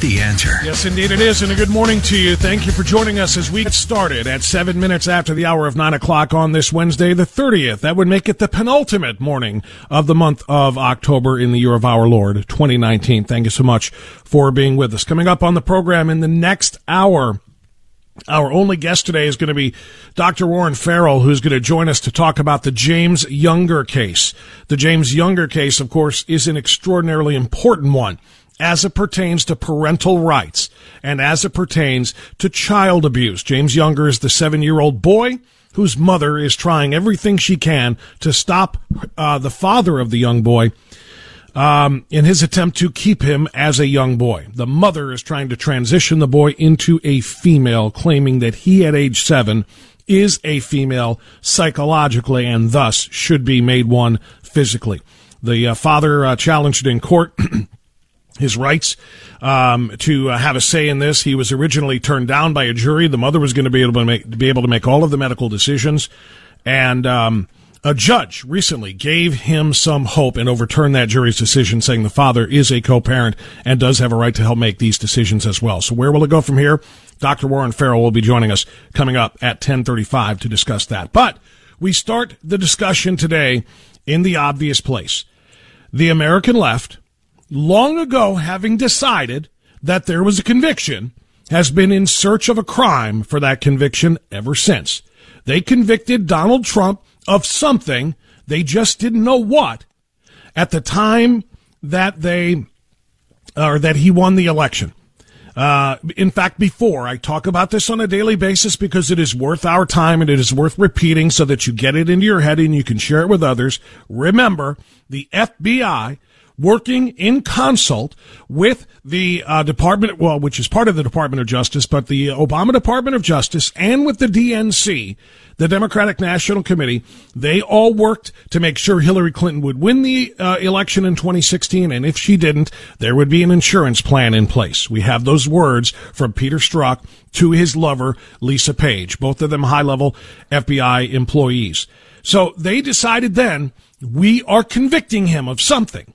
The answer. Yes, indeed it is, and a good morning to you. Thank you for joining us as we get started at seven minutes after the hour of nine o'clock on this Wednesday, the 30th. That would make it the penultimate morning of the month of October in the year of our Lord, 2019. Thank you so much for being with us. Coming up on the program in the next hour, our only guest today is going to be Dr. Warren Farrell, who's going to join us to talk about the James Younger case. The James Younger case, of course, is an extraordinarily important one as it pertains to parental rights and as it pertains to child abuse. James Younger is the seven year old boy whose mother is trying everything she can to stop uh, the father of the young boy um, in his attempt to keep him as a young boy. The mother is trying to transition the boy into a female, claiming that he at age seven is a female psychologically and thus should be made one physically. The uh, father uh, challenged in court his rights um, to uh, have a say in this. He was originally turned down by a jury. The mother was going to be able to make be able to make all of the medical decisions, and um, a judge recently gave him some hope and overturned that jury's decision, saying the father is a co-parent and does have a right to help make these decisions as well. So where will it go from here? Dr. Warren Farrell will be joining us coming up at 10:35 to discuss that. But we start the discussion today in the obvious place. The American left long ago having decided that there was a conviction, has been in search of a crime for that conviction ever since. They convicted Donald Trump of something, they just didn't know what, at the time that they, or that he won the election. Uh, in fact, before I talk about this on a daily basis because it is worth our time and it is worth repeating so that you get it into your head and you can share it with others. Remember, the FBI working in consult with the uh, Department, well, which is part of the Department of Justice, but the Obama Department of Justice and with the DNC, the Democratic National Committee, they all worked to make sure Hillary Clinton would win the uh, election in 2016. And if she didn't, there would be an insurance plan in place. We have those words from Peter Strzok to his lover, Lisa Page, both of them high level FBI employees. So they decided then we are convicting him of something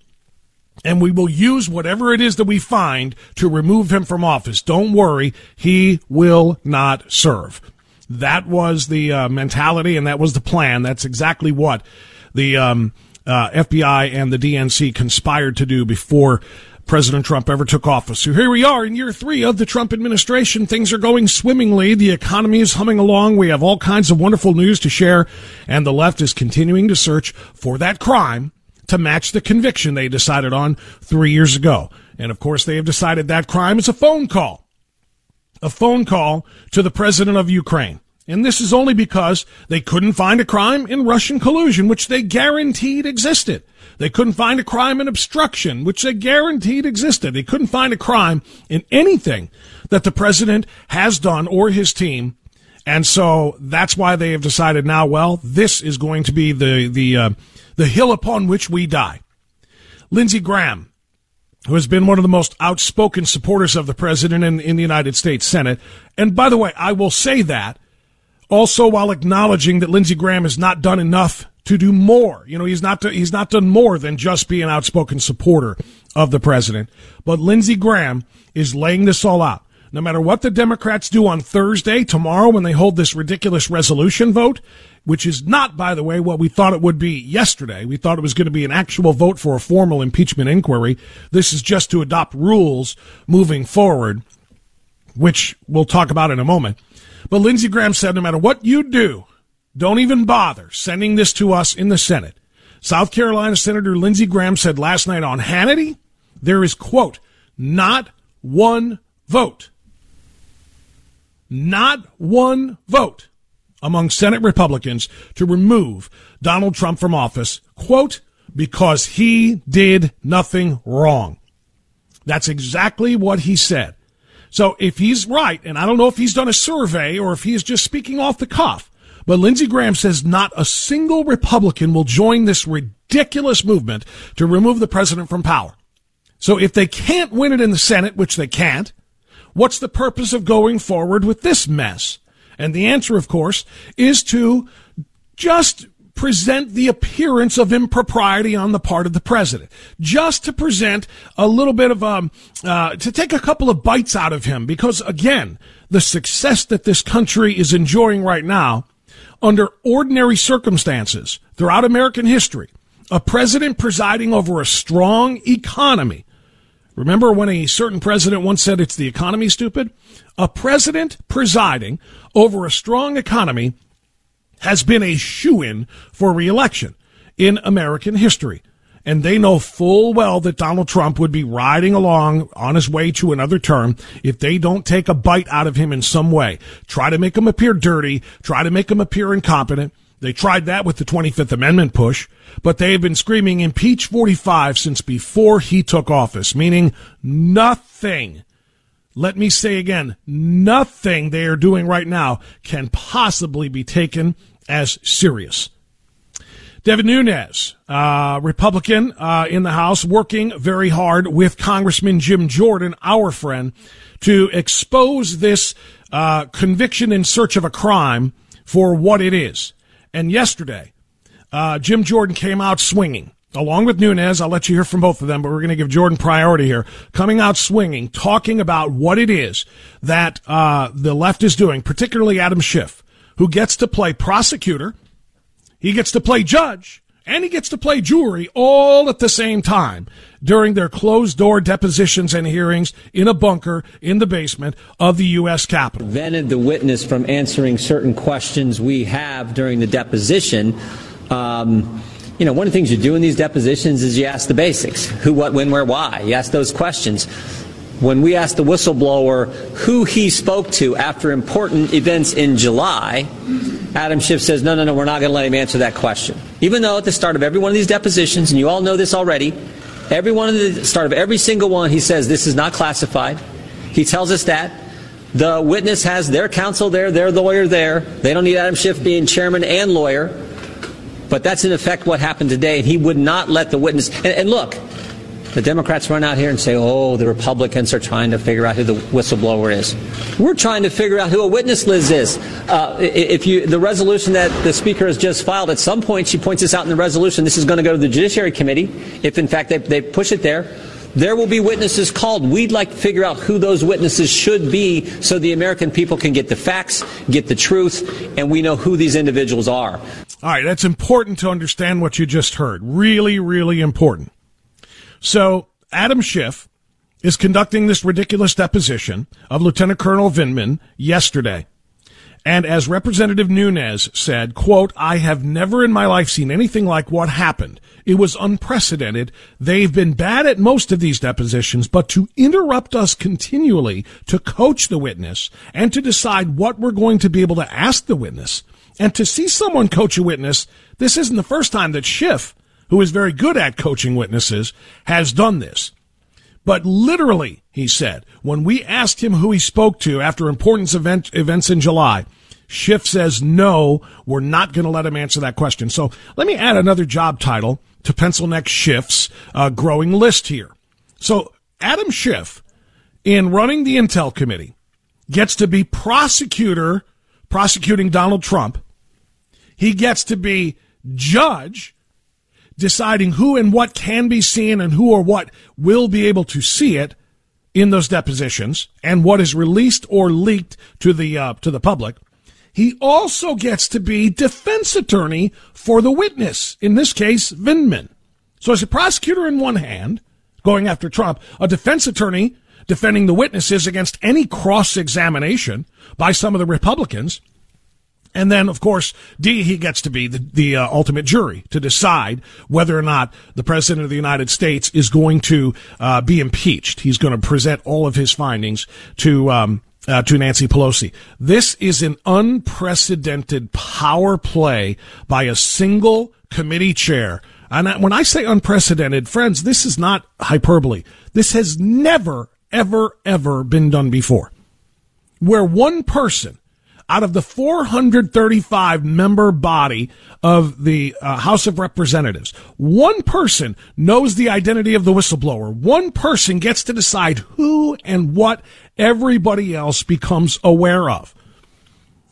and we will use whatever it is that we find to remove him from office. Don't worry, he will not serve. That was the uh, mentality and that was the plan. That's exactly what the um, uh, FBI and the DNC conspired to do before President Trump ever took office. So here we are in year three of the Trump administration. Things are going swimmingly. The economy is humming along. We have all kinds of wonderful news to share, and the left is continuing to search for that crime to match the conviction they decided on three years ago. And of course, they have decided that crime is a phone call. A phone call to the president of Ukraine. And this is only because they couldn't find a crime in Russian collusion, which they guaranteed existed. They couldn't find a crime in obstruction, which they guaranteed existed. They couldn't find a crime in anything that the president has done or his team. And so that's why they have decided now, well, this is going to be the, the, uh, the hill upon which we die. Lindsey Graham, who has been one of the most outspoken supporters of the president in, in the United States Senate. And by the way, I will say that also while acknowledging that Lindsey Graham has not done enough to do more. You know, he's not he's not done more than just be an outspoken supporter of the president. But Lindsey Graham is laying this all out. No matter what the Democrats do on Thursday, tomorrow, when they hold this ridiculous resolution vote, which is not, by the way, what we thought it would be yesterday. We thought it was going to be an actual vote for a formal impeachment inquiry. This is just to adopt rules moving forward, which we'll talk about in a moment. But Lindsey Graham said no matter what you do, don't even bother sending this to us in the Senate. South Carolina Senator Lindsey Graham said last night on Hannity, there is, quote, not one vote. Not one vote among Senate Republicans to remove Donald Trump from office, quote, because he did nothing wrong. That's exactly what he said. So if he's right, and I don't know if he's done a survey or if he's just speaking off the cuff, but Lindsey Graham says not a single Republican will join this ridiculous movement to remove the president from power. So if they can't win it in the Senate, which they can't, what's the purpose of going forward with this mess? And the answer, of course, is to just present the appearance of impropriety on the part of the president, just to present a little bit of um, uh, to take a couple of bites out of him, because again, the success that this country is enjoying right now, under ordinary circumstances throughout American history, a president presiding over a strong economy. Remember when a certain president once said it's the economy, stupid? A president presiding over a strong economy has been a shoe in for reelection in American history. And they know full well that Donald Trump would be riding along on his way to another term if they don't take a bite out of him in some way. Try to make him appear dirty, try to make him appear incompetent. They tried that with the 25th Amendment push, but they have been screaming impeach 45 since before he took office, meaning nothing let me say again, nothing they are doing right now can possibly be taken as serious. Devin Nunes, uh, Republican uh, in the House, working very hard with Congressman Jim Jordan, our friend, to expose this uh, conviction in search of a crime for what it is. And yesterday, uh, Jim Jordan came out swinging along with Nunes. I'll let you hear from both of them, but we're going to give Jordan priority here. Coming out swinging, talking about what it is that uh, the left is doing, particularly Adam Schiff, who gets to play prosecutor, he gets to play judge, and he gets to play jury all at the same time during their closed door depositions and hearings in a bunker in the basement of the U.S. Capitol. Prevented the witness from answering certain questions we have during the deposition. Um, you know, one of the things you do in these depositions is you ask the basics who, what, when, where, why. You ask those questions. When we asked the whistleblower who he spoke to after important events in July, Adam Schiff says, no, no, no, we're not going to let him answer that question. Even though at the start of every one of these depositions, and you all know this already, every one of the start of every single one, he says this is not classified. He tells us that. The witness has their counsel there, their lawyer there. They don't need Adam Schiff being chairman and lawyer. But that's in effect what happened today, and he would not let the witness. And, and look, the Democrats run out here and say, oh, the Republicans are trying to figure out who the whistleblower is. We're trying to figure out who a witness list is. Uh, if you, the resolution that the Speaker has just filed, at some point she points this out in the resolution, this is going to go to the Judiciary Committee, if in fact they, they push it there. There will be witnesses called. We'd like to figure out who those witnesses should be so the American people can get the facts, get the truth, and we know who these individuals are. All right, that's important to understand what you just heard. Really, really important. So, Adam Schiff is conducting this ridiculous deposition of Lieutenant Colonel Vindman yesterday. And as Representative Nunes said, quote, I have never in my life seen anything like what happened. It was unprecedented. They've been bad at most of these depositions, but to interrupt us continually to coach the witness and to decide what we're going to be able to ask the witness and to see someone coach a witness, this isn't the first time that Schiff, who is very good at coaching witnesses, has done this. But literally, he said, when we asked him who he spoke to after important event, events in July, Schiff says, no, we're not going to let him answer that question. So let me add another job title to Pencil Neck Schiff's uh, growing list here. So Adam Schiff, in running the Intel Committee, gets to be prosecutor prosecuting Donald Trump. He gets to be judge deciding who and what can be seen and who or what will be able to see it in those depositions and what is released or leaked to the uh, to the public. He also gets to be defense attorney for the witness, in this case, Vindman. So as a prosecutor in one hand, going after Trump, a defense attorney defending the witnesses against any cross examination by some of the Republicans. And then, of course, D, he gets to be the, the uh, ultimate jury to decide whether or not the President of the United States is going to uh, be impeached. He's going to present all of his findings to, um, uh, to Nancy Pelosi. This is an unprecedented power play by a single committee chair. And when I say unprecedented, friends, this is not hyperbole. This has never, ever, ever been done before. Where one person out of the 435 member body of the uh, House of Representatives, one person knows the identity of the whistleblower. One person gets to decide who and what everybody else becomes aware of.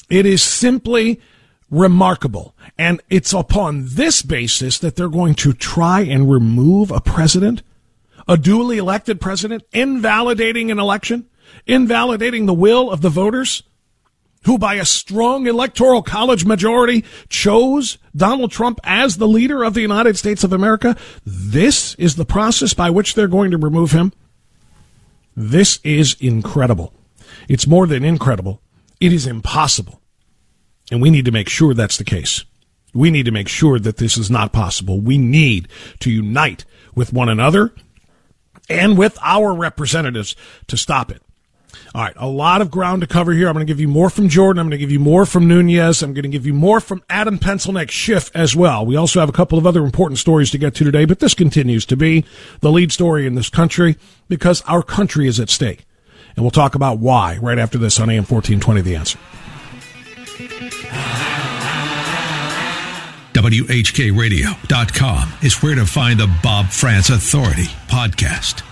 It is simply remarkable. And it's upon this basis that they're going to try and remove a president, a duly elected president, invalidating an election, invalidating the will of the voters who by a strong electoral college majority chose Donald Trump as the leader of the United States of America. This is the process by which they're going to remove him. This is incredible. It's more than incredible. It is impossible. And we need to make sure that's the case. We need to make sure that this is not possible. We need to unite with one another and with our representatives to stop it. All right, a lot of ground to cover here. I'm going to give you more from Jordan. I'm going to give you more from Nunes. I'm going to give you more from Adam Pencilneck Schiff as well. We also have a couple of other important stories to get to today, but this continues to be the lead story in this country because our country is at stake. And we'll talk about why right after this on AM 1420 The Answer. WHKRadio.com is where to find the Bob Frantz Authority podcast.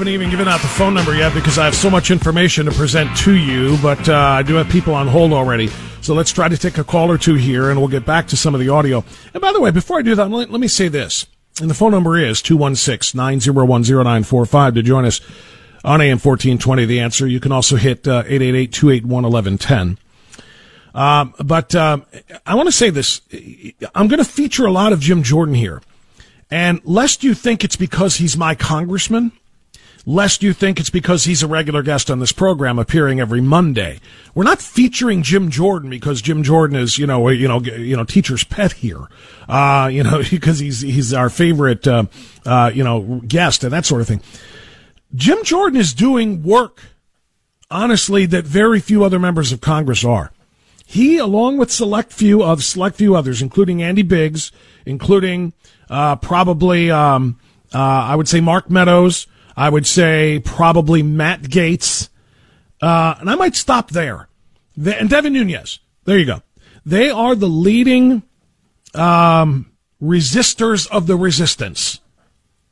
Haven't even given out the phone number yet because I have so much information to present to you, but uh, I do have people on hold already. So let's try to take a call or two here, and we'll get back to some of the audio. And by the way, before I do that, let, let me say this. And the phone number is 216-901-0945 to join us on AM 1420, The Answer. You can also hit uh, 888-281-1110. Um, but um, I want to say this. I'm going to feature a lot of Jim Jordan here. And lest you think it's because he's my congressman, lest you think it's because he's a regular guest on this program appearing every Monday. We're not featuring Jim Jordan because Jim Jordan is, you know, you know, you know, teacher's pet here. Uh, you know, because he's, he's our favorite, uh, uh, you know, guest and that sort of thing. Jim Jordan is doing work, honestly, that very few other members of Congress are. He, along with select few of select few others, including Andy Biggs, including, uh, probably, um, uh, I would say Mark Meadows, I would say probably Matt Gaetz. Uh, and I might stop there. The, and Devin Nunes. There you go. They are the leading um, resistors of the resistance,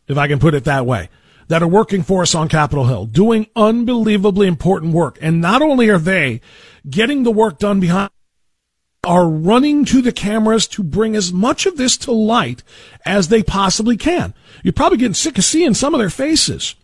if I can put it that way, that are working for us on Capitol Hill, doing unbelievably important work. And not only are they getting the work done behind are running to the cameras to bring as much of this to light as they possibly can. You're probably getting sick of seeing some of their faces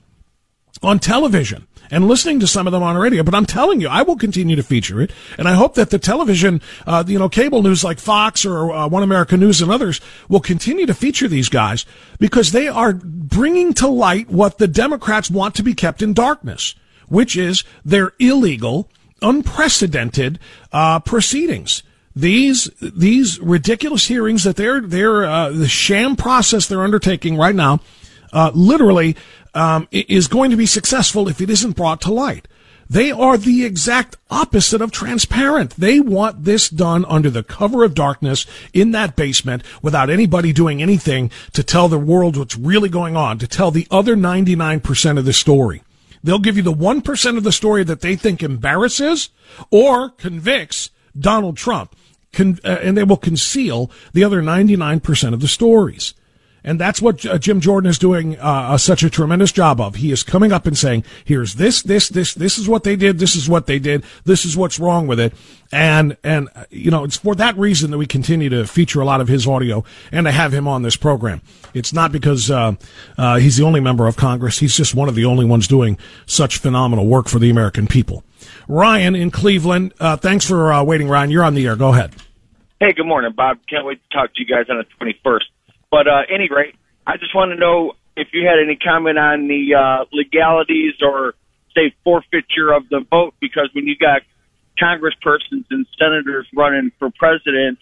on television and listening to some of them on radio. But I'm telling you, I will continue to feature it, and I hope that the television, uh, you know, cable news like Fox or uh, One America News and others will continue to feature these guys because they are bringing to light what the Democrats want to be kept in darkness, which is their illegal, unprecedented uh, proceedings these these ridiculous hearings that they're they're uh, the sham process they're undertaking right now uh, literally um, is going to be successful if it isn't brought to light. They are the exact opposite of transparent. They want this done under the cover of darkness in that basement without anybody doing anything to tell the world what's really going on, to tell the other 99% of the story. They'll give you the 1% of the story that they think embarrasses or convicts Donald Trump, con- uh, and they will conceal the other 99% of the stories. And that's what uh, Jim Jordan is doing uh, uh, such a tremendous job of. He is coming up and saying, here's this, this, this, this is what they did, this is what they did, this is what's wrong with it. And, and, uh, you know, it's for that reason that we continue to feature a lot of his audio and to have him on this program. It's not because, uh, uh, he's the only member of Congress. He's just one of the only ones doing such phenomenal work for the American people. Ryan in Cleveland, thanks for waiting, Ryan. You're on the air. Go ahead. Hey, good morning, Bob. Can't wait to talk to you guys on the 21st. But uh, any rate, I just want to know if you had any comment on the uh, legalities or say forfeiture of the vote because when you got congresspersons and senators running for president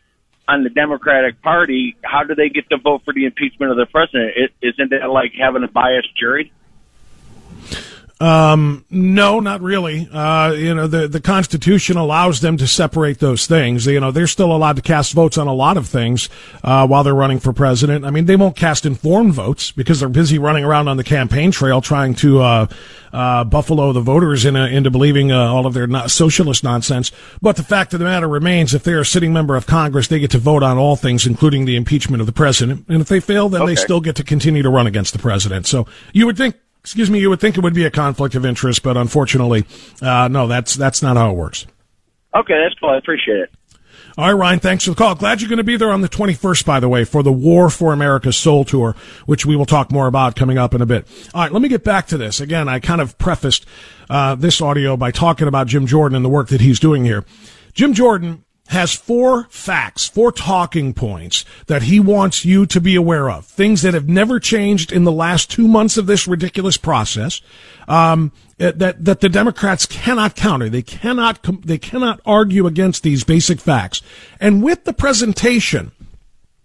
on the Democratic Party, how do they get to vote for the impeachment of the president? Isn't that like having a biased jury? Um, no, not really. Uh, you know, the, the Constitution allows them to separate those things. You know, they're still allowed to cast votes on a lot of things, uh, while they're running for president. I mean, they won't cast informed votes because they're busy running around on the campaign trail trying to, uh, uh, buffalo the voters in, into believing, uh, all of their not socialist nonsense. But the fact of the matter remains, if they're a sitting member of Congress, they get to vote on all things, including the impeachment of the president. And if they fail, then okay. they still get to continue to run against the president. So you would think excuse me, you would think it would be a conflict of interest, but unfortunately, uh, no, that's that's not how it works. Okay, that's cool. I appreciate it. All right, Ryan, thanks for the call. Glad you're going to be there on the 21st, by the way, for the War for America's Soul Tour, which we will talk more about coming up in a bit. All right, let me get back to this. Again, I kind of prefaced uh, this audio by talking about Jim Jordan and the work that he's doing here. Jim Jordan has four facts, four talking points that he wants you to be aware of. Things that have never changed in the last two months of this ridiculous process. Um, that that the Democrats cannot counter. They cannot they cannot argue against these basic facts. And with the presentation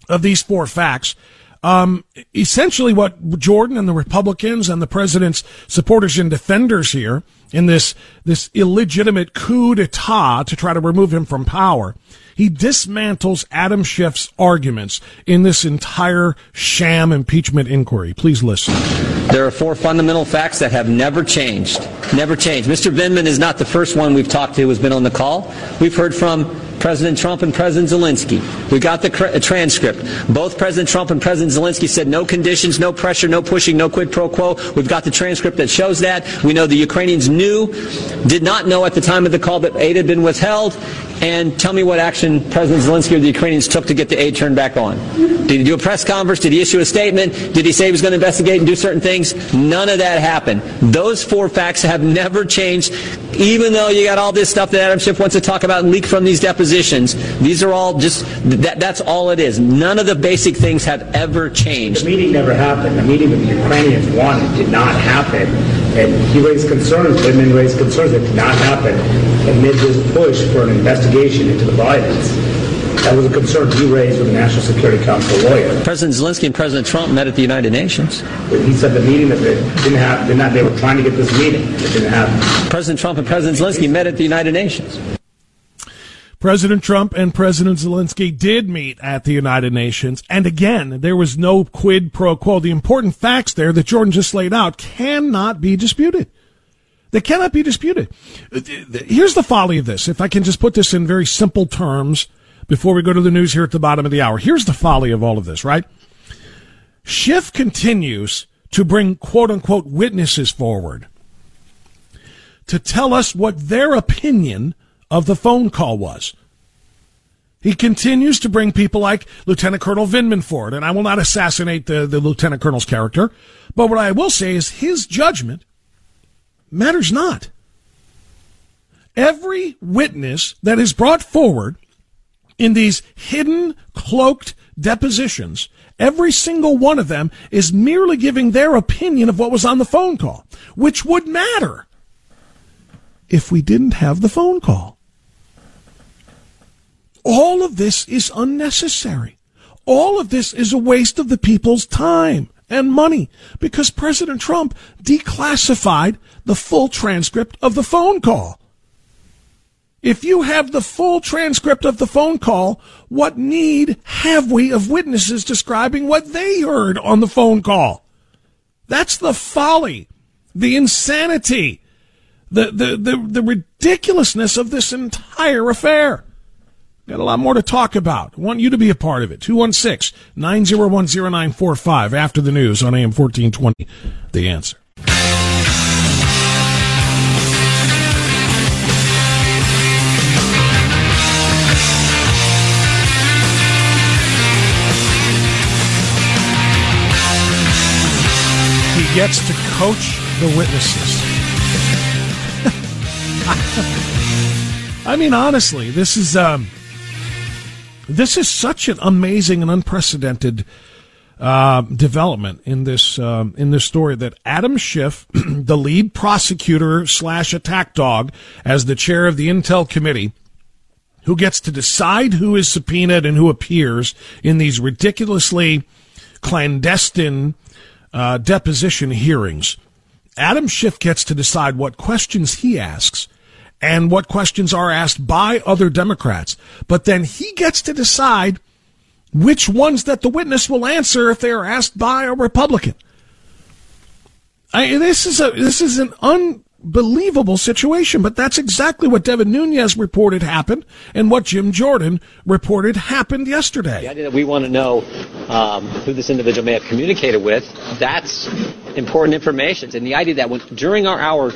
of these four facts, um, essentially what Jordan and the Republicans and the president's supporters and defenders here in this, this illegitimate coup d'etat to try to remove him from power. He dismantles Adam Schiff's arguments in this entire sham impeachment inquiry. Please listen. There are four fundamental facts that have never changed. Never changed. Mr. Vindman is not the first one we've talked to who's been on the call. We've heard from President Trump and President Zelensky. We got the cr- transcript. Both President Trump and President Zelensky said no conditions, no pressure, no pushing, no quid pro quo. We've got the transcript that shows that. We know the Ukrainians knew, did not know at the time of the call that aid had been withheld. And tell me what action President Zelensky or the Ukrainians took to get the aid turned back on. Did he do a press conference? Did he issue a statement? Did he say he was going to investigate and do certain things? None of that happened. Those four facts have never changed, even though you got all this stuff that Adam Schiff wants to talk about and leak from these depositions. These are all just, that, that's all it is. None of the basic things have ever changed. The meeting never happened. The meeting that the Ukrainians wanted did not happen. And he raised concerns, women raised concerns that did not happen amid this push for an investigation into the violence. That was a concern he raised with the National Security Council lawyer. President Zelensky and President Trump met at the United Nations. He said the meeting that they didn't have, did not, they were trying to get this meeting. It didn't happen. President Trump and President Zelensky met at the United Nations. President Trump and President Zelensky did meet at the United Nations. And again, there was no quid pro quo. The important facts there that Jordan just laid out cannot be disputed. They cannot be disputed. Here's the folly of this. If I can just put this in very simple terms before we go to the news here at the bottom of the hour. Here's the folly of all of this, right? Schiff continues to bring quote unquote witnesses forward to tell us what their opinion of the phone call was. He continues to bring people like Lieutenant Colonel Vindman forward, and I will not assassinate the, the Lieutenant Colonel's character, but what I will say is his judgment matters not. Every witness that is brought forward in these hidden, cloaked depositions, every single one of them is merely giving their opinion of what was on the phone call, which would matter if we didn't have the phone call. All of this is unnecessary. All of this is a waste of the people's time and money because President Trump declassified the full transcript of the phone call. If you have the full transcript of the phone call, what need have we of witnesses describing what they heard on the phone call? That's the folly, the insanity, the, the, the, the ridiculousness of this entire affair. Got a lot more to talk about. I want you to be a part of it. 216 901 0945 after the news on AM 1420. The answer. He gets to coach the witnesses. I mean, honestly, this is um, this is such an amazing and unprecedented uh, development in this um, in this story that Adam Schiff, the lead prosecutor slash attack dog, as the chair of the Intel Committee, who gets to decide who is subpoenaed and who appears in these ridiculously clandestine uh, deposition hearings. Adam Schiff gets to decide what questions he asks and what questions are asked by other Democrats. But then he gets to decide which ones that the witness will answer if they are asked by a Republican. I, this is a this is an unbelievable situation, but that's exactly what Devin Nunes reported happened, and what Jim Jordan reported happened yesterday. The idea that we want to know um, who this individual may have communicated with, that's important information, and the idea that when during our hour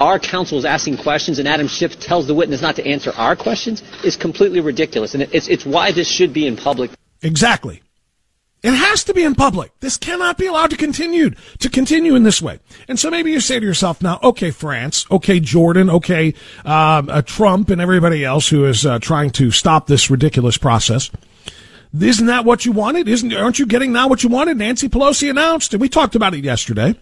our counsel is asking questions and Adam Schiff tells the witness not to answer our questions is completely ridiculous. And it's, it's why this should be in public. Exactly. It has to be in public. This cannot be allowed to continue to continue in this way. And so maybe you say to yourself now, okay, Frantz, okay, Jordan, okay, um, uh, Trump, and everybody else who is uh, trying to stop this ridiculous process. Isn't that what you wanted? Isn't aren't you getting now what you wanted? Nancy Pelosi announced, and we talked about it yesterday.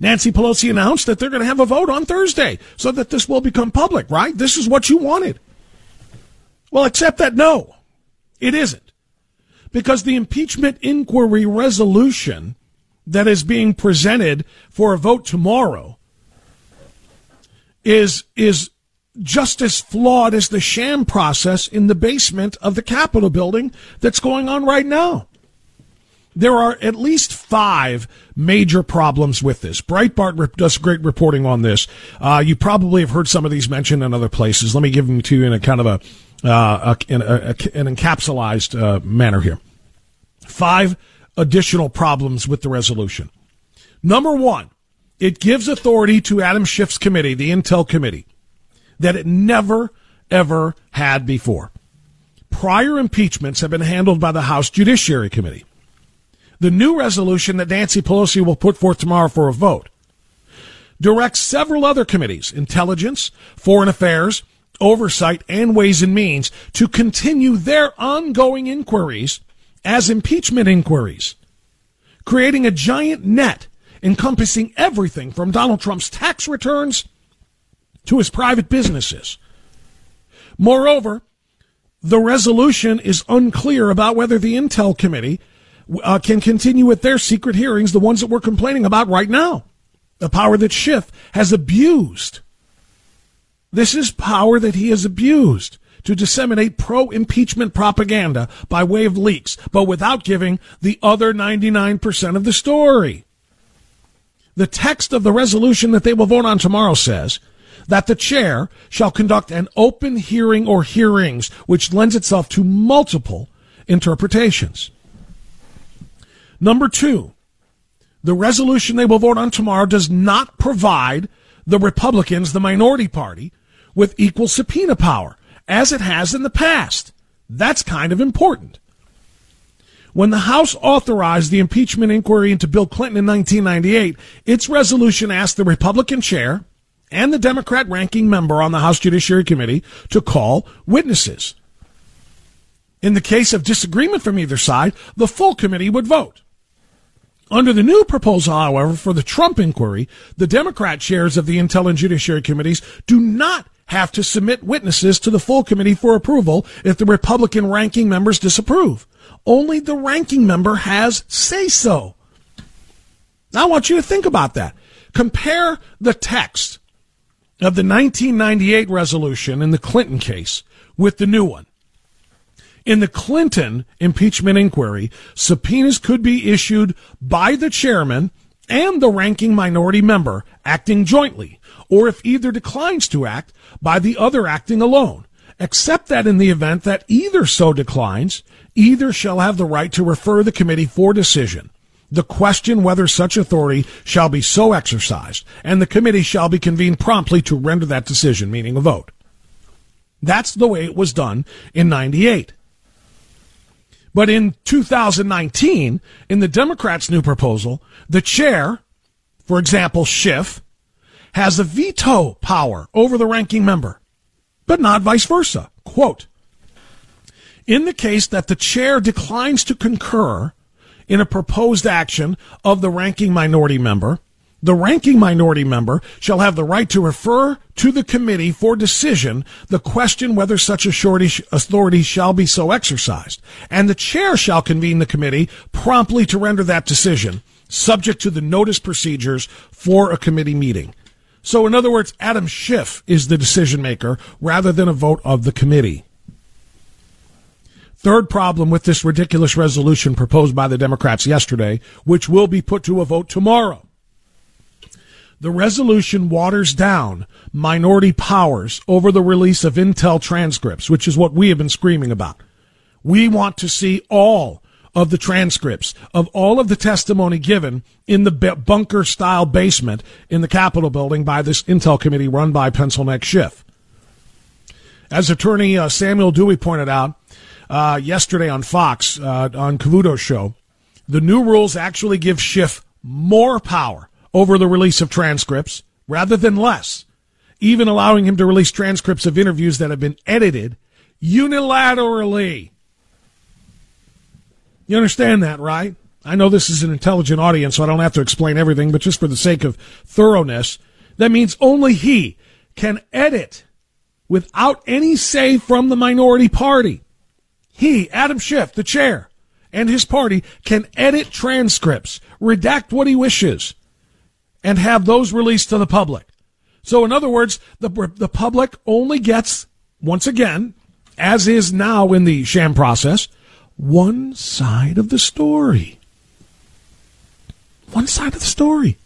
Nancy Pelosi announced that they're going to have a vote on Thursday so that this will become public, right? This is what you wanted. Well, except that no, it isn't. Because the impeachment inquiry resolution that is being presented for a vote tomorrow is, is just as flawed as the sham process in the basement of the Capitol building that's going on right now. There are at least five major problems with this. Breitbart does great reporting on this. Uh, you probably have heard some of these mentioned in other places. Let me give them to you in a kind of a, uh, a, a, a an encapsulated uh, manner here. Five additional problems with the resolution. Number one, it gives authority to Adam Schiff's committee, the Intel Committee, that it never, ever had before. Prior impeachments have been handled by the House Judiciary Committee the new resolution that Nancy Pelosi will put forth tomorrow for a vote directs several other committees, intelligence, foreign affairs, oversight, and ways and means to continue their ongoing inquiries as impeachment inquiries, creating a giant net encompassing everything from Donald Trump's tax returns to his private businesses. Moreover, the resolution is unclear about whether the Intel Committee uh, can continue with their secret hearings, the ones that we're complaining about right now. The power that Schiff has abused. This is power that he has abused to disseminate pro impeachment propaganda by way of leaks, but without giving the other 99% of the story. The text of the resolution that they will vote on tomorrow says that the chair shall conduct an open hearing or hearings, which lends itself to multiple interpretations. Number two, the resolution they will vote on tomorrow does not provide the Republicans, the minority party, with equal subpoena power, as it has in the past. That's kind of important. When the House authorized the impeachment inquiry into Bill Clinton in 1998, its resolution asked the Republican chair and the Democrat ranking member on the House Judiciary Committee to call witnesses. In the case of disagreement from either side, the full committee would vote. Under the new proposal, however, for the Trump inquiry, the Democrat chairs of the Intel and Judiciary Committees do not have to submit witnesses to the full committee for approval if the Republican ranking members disapprove. Only the ranking member has say so. I want you to think about that. Compare the text of the 1998 resolution in the Clinton case with the new one. In the Clinton impeachment inquiry, subpoenas could be issued by the chairman and the ranking minority member acting jointly, or if either declines to act, by the other acting alone, except that in the event that either so declines, either shall have the right to refer the committee for decision. The question whether such authority shall be so exercised, and the committee shall be convened promptly to render that decision, meaning a vote. That's the way it was done in 98. But in 2019, in the Democrats' new proposal, the chair, for example, Schiff, has a veto power over the ranking member, but not vice versa. Quote, in the case that the chair declines to concur in a proposed action of the ranking minority member, the ranking minority member shall have the right to refer to the committee for decision the question whether such a shortage authority shall be so exercised, and the chair shall convene the committee promptly to render that decision, subject to the notice procedures for a committee meeting. So, in other words, Adam Schiff is the decision maker rather than a vote of the committee. Third problem with this ridiculous resolution proposed by the Democrats yesterday, which will be put to a vote tomorrow the resolution waters down minority powers over the release of Intel transcripts, which is what we have been screaming about. We want to see all of the transcripts of all of the testimony given in the bunker style basement in the Capitol building by this Intel committee run by Pencil Neck Schiff. As attorney uh, Samuel Dewey pointed out uh, yesterday on Fox, uh, on Cavuto's show, the new rules actually give Schiff more power over the release of transcripts rather than less, even allowing him to release transcripts of interviews that have been edited unilaterally. You understand that, right? I know this is an intelligent audience, so I don't have to explain everything, but just for the sake of thoroughness, that means only he can edit without any say from the minority party. He, Adam Schiff, the chair, and his party can edit transcripts, redact what he wishes, and have those released to the public. So, in other words, the, the public only gets, once again, as is now in the sham process, one side of the story. One side of the story.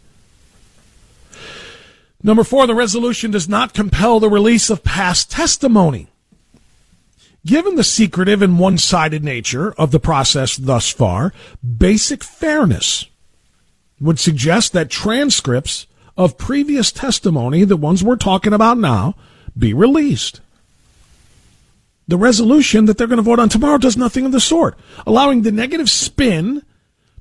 Number four, the resolution does not compel the release of past testimony. Given the secretive and one sided nature of the process thus far, basic fairness would suggest that transcripts of previous testimony, the ones we're talking about now, be released. The resolution that they're going to vote on tomorrow does nothing of the sort, allowing the negative spin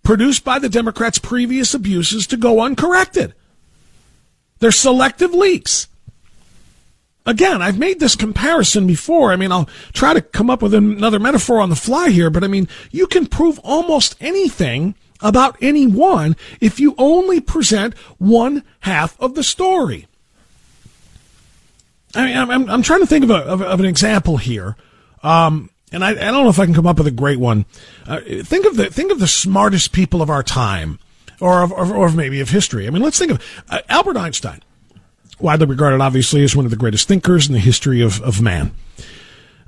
produced by the Democrats' previous abuses to go uncorrected. They're selective leaks. Again, I've made this comparison before. I mean, I'll try to come up with another metaphor on the fly here, but I mean, you can prove almost anything about anyone if you only present one half of the story. I mean, I'm, I'm trying to think of, a, of, of an example here. Um, and I, I, don't know if I can come up with a great one. Uh, think of the think of the smartest people of our time, or of, or, or maybe of history. I mean, let's think of uh, Albert Einstein, widely regarded obviously as one of the greatest thinkers in the history of of man.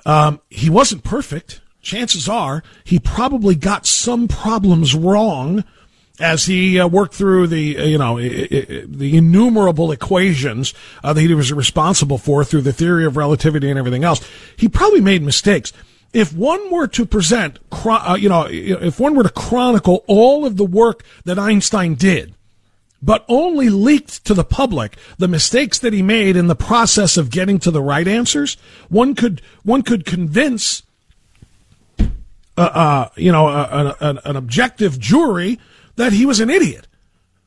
Um, he wasn't perfect chances are he probably got some problems wrong as he uh, worked through the uh, you know the innumerable equations uh, that he was responsible for through the theory of relativity and everything else. He probably made mistakes. If one were to present uh, you know if one were to chronicle all of the work that Einstein did but only leaked to the public the mistakes that he made in the process of getting to the right answers one could one could convince uh, uh, you know, an, an objective jury that he was an idiot.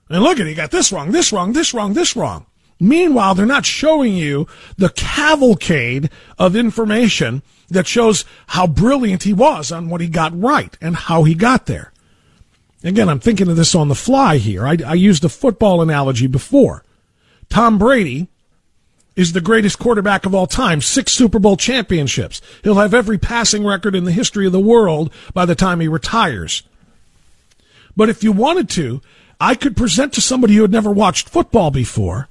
And look at it, he got this wrong, this wrong, this wrong, this wrong. Meanwhile, they're not showing you the cavalcade of information that shows how brilliant he was on what he got right and how he got there. Again, I'm thinking of this on the fly here. I, I used a football analogy before. Tom Brady is the greatest quarterback of all time, six Super Bowl championships. He'll have every passing record in the history of the world by the time he retires. But if you wanted to, I could present to somebody who had never watched football before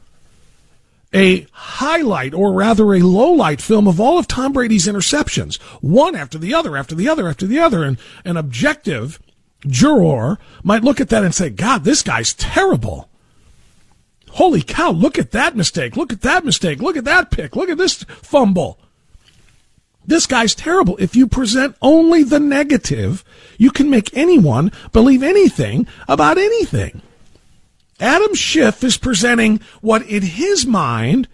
a highlight or rather a low light film of all of Tom Brady's interceptions, one after the other, after the other, after the other, and an objective juror might look at that and say, God, this guy's terrible. Holy cow, look at that mistake. Look at that mistake. Look at that pick. Look at this fumble. This guy's terrible. If you present only the negative, you can make anyone believe anything about anything. Adam Schiff is presenting what in his mind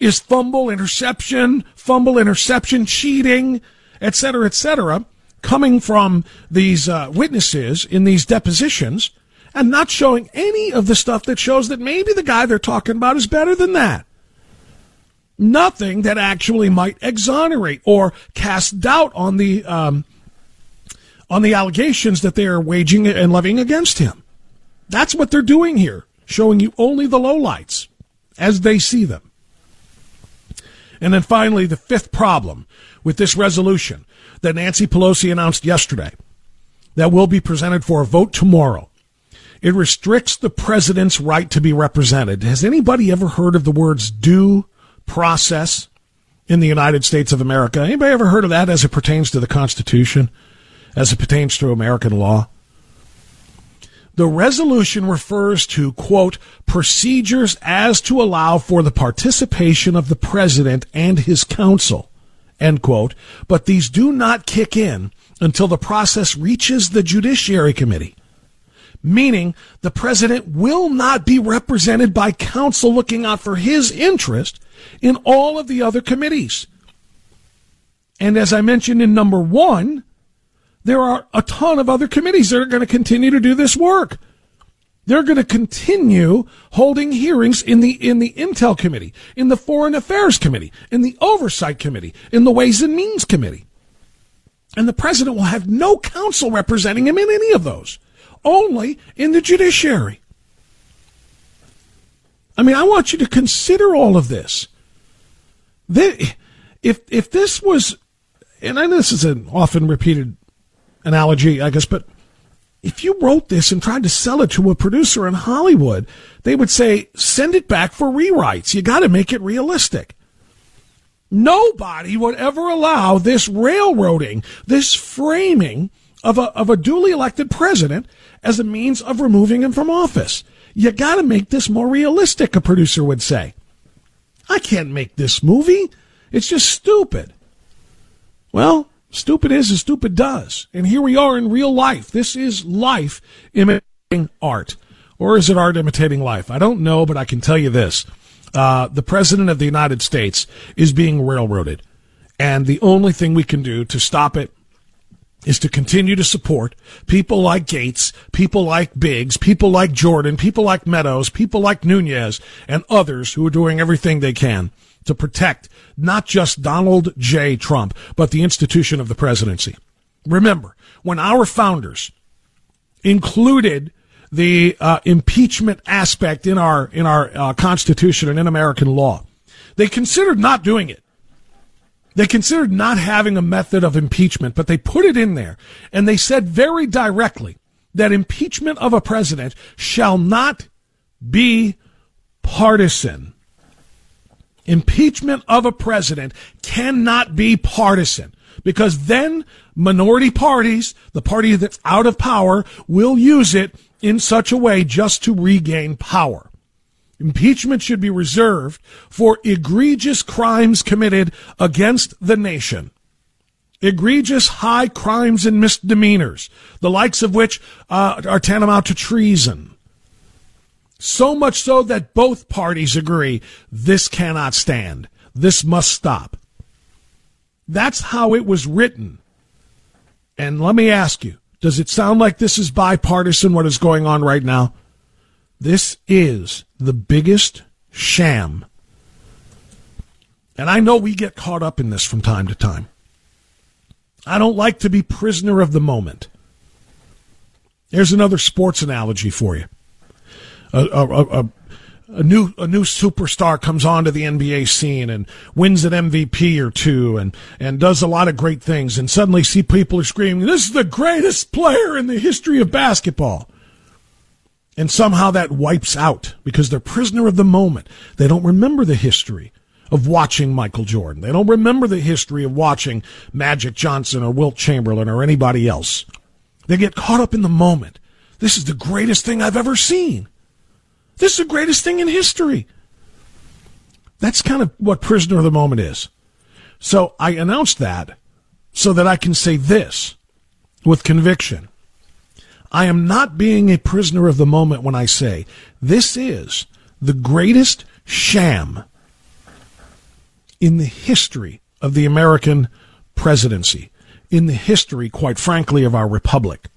is fumble, interception, fumble, interception, cheating, etc., etc., coming from these uh, witnesses in these depositions and not showing any of the stuff that shows that maybe the guy they're talking about is better than that. Nothing that actually might exonerate or cast doubt on the um, on the allegations that they are waging and levying against him. That's what they're doing here, showing you only the lowlights as they see them. And then finally, the fifth problem with this resolution that Nancy Pelosi announced yesterday that will be presented for a vote tomorrow. It restricts the president's right to be represented. Has anybody ever heard of the words due process in the United States of America? Anybody ever heard of that as it pertains to the Constitution, as it pertains to American law? The resolution refers to, quote, procedures as to allow for the participation of the president and his counsel end quote. But these do not kick in until the process reaches the Judiciary Committee. Meaning the president will not be represented by counsel looking out for his interest in all of the other committees. And as I mentioned in number one, there are a ton of other committees that are going to continue to do this work. They're going to continue holding hearings in the in the Intel Committee, in the Foreign Affairs Committee, in the Oversight Committee, in the Ways and Means Committee. And the president will have no counsel representing him in any of those, only in the judiciary. I mean, I want you to consider all of this. If if this was, and I know this is an often repeated analogy, I guess, but if you wrote this and tried to sell it to a producer in Hollywood, they would say, send it back for rewrites. You got to make it realistic. Nobody would ever allow this railroading, this framing of a, of a duly elected president as a means of removing him from office. You got to make this more realistic, a producer would say. I can't make this movie. It's just stupid. Well, Stupid is as stupid does. And here we are in real life. This is life imitating art. Or is it art imitating life? I don't know, but I can tell you this. Uh, the President of the United States is being railroaded. And the only thing we can do to stop it is to continue to support people like Gaetz, people like Biggs, people like Jordan, people like Meadows, people like Nunes, and others who are doing everything they can to protect not just Donald J. Trump, but the institution of the presidency. Remember, when our founders included the uh, impeachment aspect in our in our uh, Constitution and in American law, they considered not doing it. They considered not having a method of impeachment, but they put it in there, and they said very directly that impeachment of a president shall not be partisan. Impeachment of a president cannot be partisan because then minority parties, the party that's out of power, will use it in such a way just to regain power. Impeachment should be reserved for egregious crimes committed against the nation. Egregious high crimes and misdemeanors, the likes of which uh, are tantamount to treason so much so that both parties agree this cannot stand. This must stop. That's how it was written. And let me ask you, does it sound like this is bipartisan what is going on right now? This is the biggest sham. And I know we get caught up in this from time to time. I don't like to be prisoner of the moment. Here's another sports analogy for you. A, a, a, a, new a new superstar comes onto the NBA scene and wins an MVP or two and and does a lot of great things and suddenly see people are screaming, "This is the greatest player in the history of basketball." And somehow that wipes out because they're prisoner of the moment. They don't remember the history of watching Michael Jordan. They don't remember the history of watching Magic Johnson or Wilt Chamberlain or anybody else. They get caught up in the moment. This is the greatest thing I've ever seen. This is the greatest thing in history. That's kind of what prisoner of the moment is. So I announced that so that I can say this with conviction. I am not being a prisoner of the moment when I say this is the greatest sham in the history of the American presidency, in the history, quite frankly, of our republic.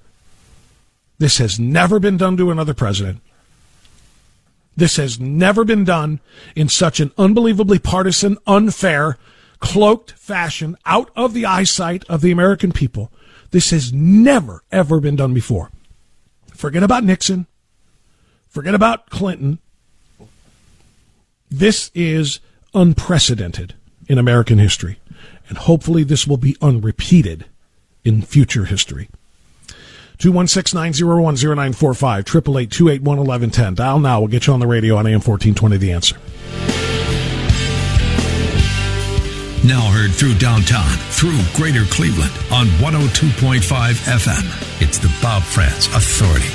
This has never been done to another president. This has never been done in such an unbelievably partisan, unfair, cloaked fashion out of the eyesight of the American people. This has never, ever been done before. Forget about Nixon. Forget about Clinton. This is unprecedented in American history. And hopefully this will be unrepeated in future history. 216-901-0945, 888 Dial now. We'll get you on the radio on AM 1420, The Answer. Now heard through downtown, through greater Cleveland on 102.5 FM. It's the Bob Frantz Authority.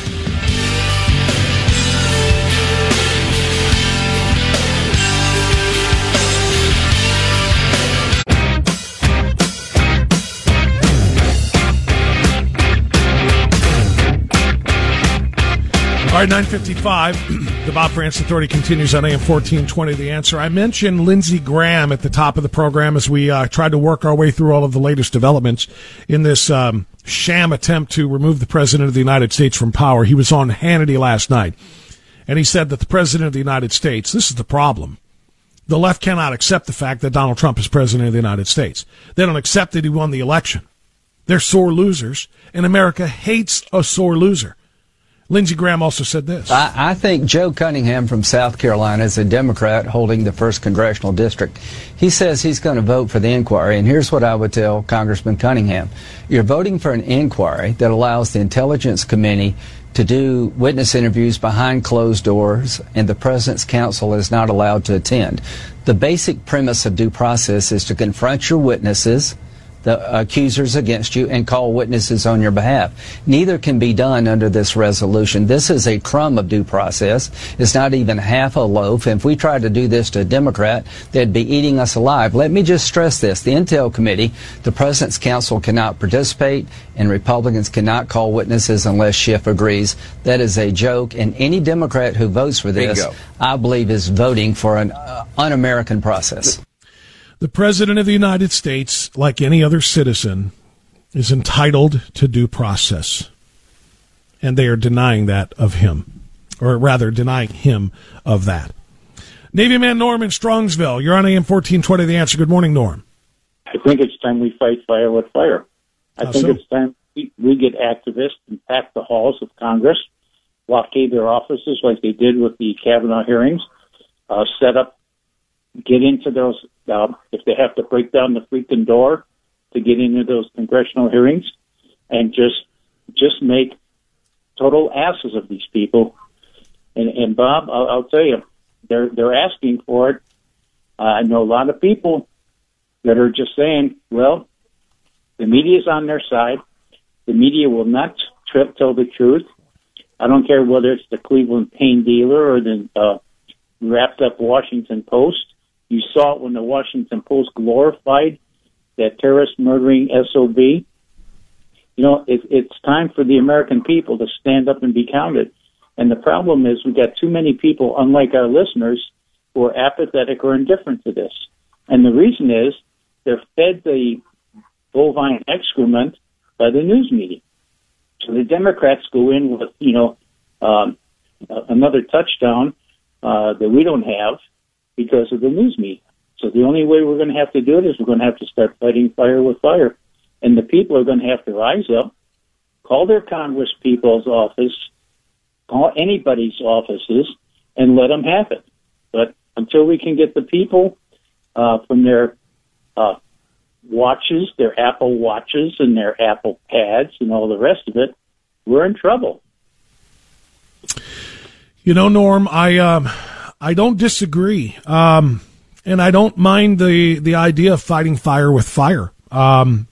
All right, 955. The Bob Frantz Authority continues on AM 1420. The answer. I mentioned Lindsey Graham at the top of the program as we uh, tried to work our way through all of the latest developments in this um, sham attempt to remove the President of the United States from power. He was on Hannity last night, and he said that the President of the United States, this is the problem. The left cannot accept the fact that Donald Trump is President of the United States. They don't accept that he won the election. They're sore losers, and America hates a sore loser. Lindsey Graham also said this. I, I, think Joe Cunningham from South Carolina is a Democrat holding the first congressional district. He says he's going to vote for the inquiry, and here's what I would tell Congressman Cunningham. You're voting for an inquiry that allows the Intelligence Committee to do witness interviews behind closed doors, and the President's counsel is not allowed to attend. The basic premise of due process is to confront your witnesses the accusers against you and call witnesses on your behalf. Neither can be done under this resolution. This is a crumb of due process. It's not even half a loaf. If we tried to do this to a Democrat, they'd be eating us alive. Let me just stress this. The Intel Committee, the President's Counsel cannot participate, and Republicans cannot call witnesses unless Schiff agrees. That is a joke, and any Democrat who votes for this, Bingo. I believe, is voting for an uh, un-American process. The President of the United States, like any other citizen, is entitled to due process. And they are denying that of him, or rather, denying him of that. Navy man Norm in Strongsville, you're on AM 1420 The Answer. Good morning, Norm. I think it's time we fight fire with fire. I How think so? it's time we, we get activists and pack the halls of Congress, blockade their offices like they did with the Kavanaugh hearings, uh, set up get into those, uh, if they have to break down the freaking door to get into those congressional hearings, and just just make total asses of these people. And, and Bob, I'll, I'll tell you, they're they're asking for it. Uh, I know a lot of people that are just saying, well, the media is on their side. The media will not trip, tell the truth. I don't care whether it's the Cleveland Pain Dealer or the uh, wrapped up Washington Post. You saw it when the Washington Post glorified that terrorist murdering SOB. You know, it, it's time for the American people to stand up and be counted. And the problem is we've got too many people, unlike our listeners, who are apathetic or indifferent to this. And the reason is they're fed the bovine excrement by the news media. So the Democrats go in with, you know, um, another touchdown uh, that we don't have because of the news media. So the only way we're going to have to do it is we're going to have to start fighting fire with fire. And the people are going to have to rise up, call their Congress people's office, call anybody's offices, and let them have it. But until we can get the people uh, from their uh, watches, their Apple watches, and their Apple pads, and all the rest of it, we're in trouble. You know, Norm, I um, I don't disagree, um, and I don't mind the the idea of fighting fire with fire. Um,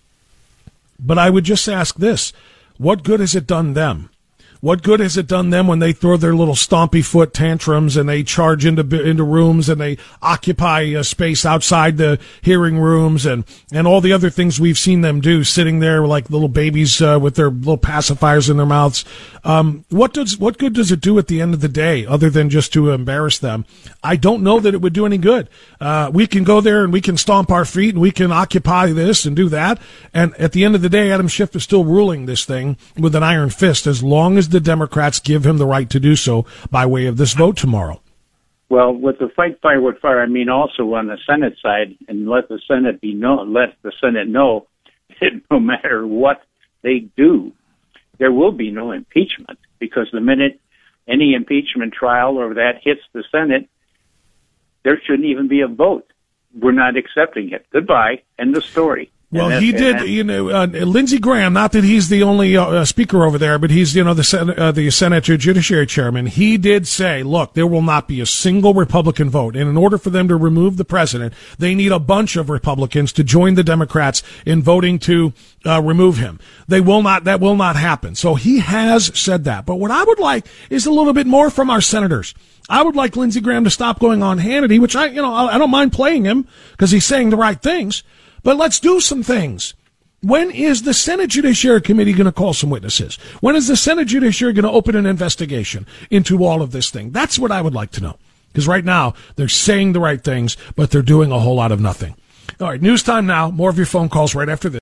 but I would just ask this: What good has it done them? What good has it done them when they throw their little stompy foot tantrums and they charge into into rooms and they occupy a space outside the hearing rooms and and all the other things we've seen them do, sitting there like little babies uh, with their little pacifiers in their mouths? Um, what does what good does it do at the end of the day, other than just to embarrass them? I don't know that it would do any good. Uh, we can go there and we can stomp our feet and we can occupy this and do that, and at the end of the day, Adam Schiff is still ruling this thing with an iron fist as long as the Democrats give him the right to do so by way of this vote tomorrow. Well, with the fight fire with fire, I mean also on the Senate side, and let the Senate be known, let the Senate know that no matter what they do, there will be no impeachment because the minute any impeachment trial or that hits the Senate, there shouldn't even be a vote. We're not accepting it. Goodbye. End the story. Well, he did. You know, uh, Lindsey Graham. Not that he's the only uh, speaker over there, but he's you know the Senate, uh, the Senate Judiciary Chairman. He did say, "Look, there will not be a single Republican vote, and in order for them to remove the president, they need a bunch of Republicans to join the Democrats in voting to uh, remove him. They will not. That will not happen." So he has said that. But what I would like is a little bit more from our senators. I would like Lindsey Graham to stop going on Hannity, which I, you know, I don't mind playing him because he's saying the right things. But let's do some things. When is the Senate Judiciary Committee going to call some witnesses? When is the Senate Judiciary going to open an investigation into all of this thing? That's what I would like to know. Because right now, they're saying the right things, but they're doing a whole lot of nothing. All right, news time now. More of your phone calls right after this.